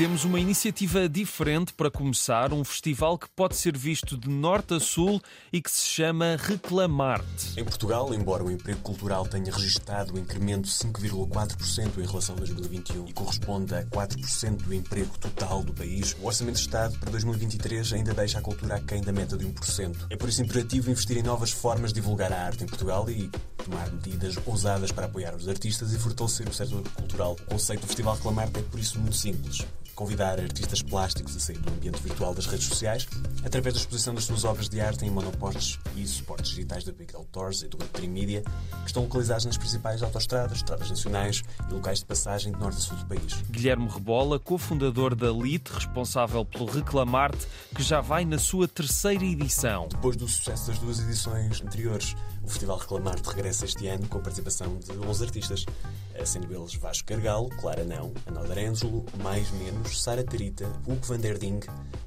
temos uma iniciativa diferente para começar, um festival que pode ser visto de norte a sul e que se chama Reclamarte. Em Portugal, embora o emprego cultural tenha registrado um incremento de 5,4% em relação a 2021 e corresponda a 4% do emprego total do país, o Orçamento de Estado para 2023 ainda deixa a cultura aquém da meta de 1%. É por isso imperativo investir em novas formas de divulgar a arte em Portugal e tomar medidas ousadas para apoiar os artistas e fortalecer o setor cultural. O conceito do Festival Reclamarte é por isso muito simples convidar artistas plásticos a sair do ambiente virtual das redes sociais através da exposição das suas obras de arte em monopostos e suportes digitais da Big Outdoors e do Grupo Dream Media, que estão localizados nas principais autostradas, estradas nacionais e locais de passagem de norte a sul do país. Guilherme Rebola, cofundador da LIT, responsável pelo Reclamarte, que já vai na sua terceira edição. Depois do sucesso das duas edições anteriores, o Festival Reclamarte regressa este ano com a participação de 11 artistas, sendo eles Vasco Cargalo, Clara Não, Ana D'Arênzolo, Mais Menos, Sara Tarita, Hugo Van der Ding,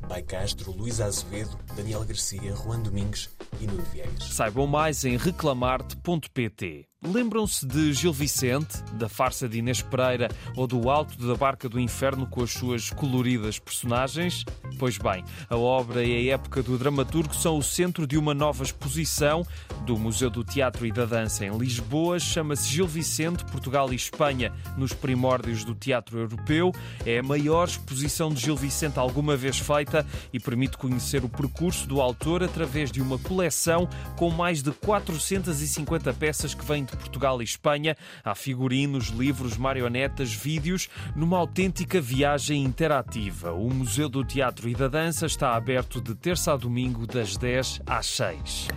Bai Castro, Luís Azevedo, Daniel Garcia, Juan Domingues e Nuno Viegas. Saibam mais em reclamarte.pt. Lembram-se de Gil Vicente, da farsa de Inês Pereira ou do Alto da Barca do Inferno com as suas coloridas personagens? Pois bem, a obra e a época do dramaturgo são o centro de uma nova exposição do Museu do Teatro e da Dança em Lisboa. Chama-se Gil Vicente, Portugal e Espanha nos primórdios do teatro europeu. É a maior exposição de Gil Vicente alguma vez feita e permite conhecer o percurso do autor através de uma coleção com mais de 450 peças que vêm de Portugal e Espanha. Há figurinos, livros, marionetas, vídeos, numa autêntica viagem interativa. O Museu do Teatro e da Dança está aberto de terça a domingo, das 10 às 6.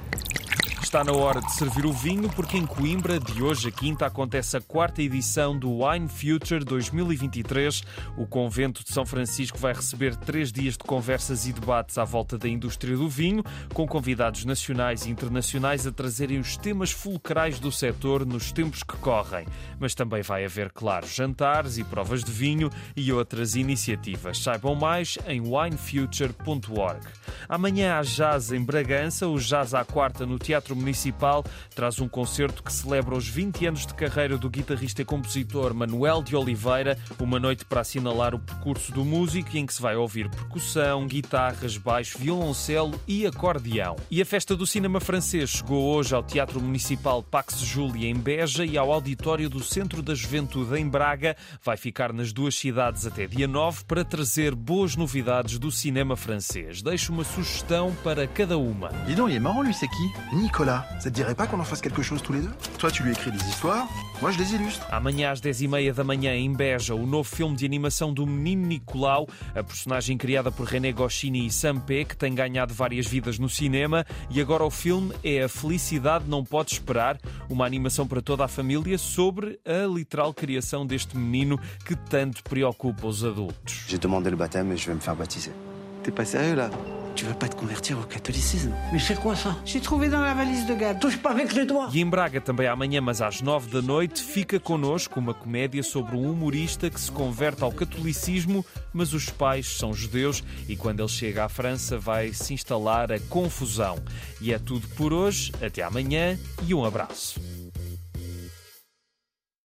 Está na hora de servir o vinho, porque em Coimbra, de hoje a quinta, acontece a quarta edição do Wine Future 2023. O convento de São Francisco vai receber três dias de conversas e debates à volta da indústria do vinho, com convidados nacionais e internacionais a trazerem os temas fulcrais do setor nos tempos que correm. Mas também vai haver, claro, jantares e provas de vinho e outras iniciativas. Saibam mais em winefuture.org. Amanhã há jazz em Bragança, o jazz à quarta no Teatro Municipal traz um concerto que celebra os 20 anos de carreira do guitarrista e compositor Manuel de Oliveira, uma noite para assinalar o percurso do músico em que se vai ouvir percussão, guitarras, baixo, violoncelo e acordeão. E a festa do cinema francês chegou hoje ao Teatro Municipal Pax Julia em Beja e ao Auditório do Centro da Juventude em Braga. Vai ficar nas duas cidades até dia 9 para trazer boas novidades do cinema francês. Deixo uma sugestão para cada uma. Dis donc, il est marrant lui, c'est qui Nicolas. Ça te dirait pas qu'on en fasse quelque chose tous les deux Toi, tu lui écris des histoires, moi je les illustre. Amanhã às 10h30 da manhã em Beja, o novo filme de animação do Menino Nicolau, a personagem criada por René Goscinny e Sam P, que tem ganhado várias vidas no cinema, e agora o filme é A Felicidade Não Pode Esperar, uma animação para toda a família sobre a literal criação deste menino que tanto preocupa os adultos. J'ai demandé le baptême et je vais me faire baptiser. T'es pas sérieux là Tu veux pas te convertir au catholicisme Mais c'est quoi ça J'ai trouvé dans la valise de gars. Touche pas avec les doigts. E em Braga, também amanhã, mas às nove da noite, fica connosco uma comédia sobre um humorista que se converte ao catolicismo, mas os pais são judeus e quando ele chega à França vai se instalar a confusão. E é tudo por hoje, até amanhã e um abraço.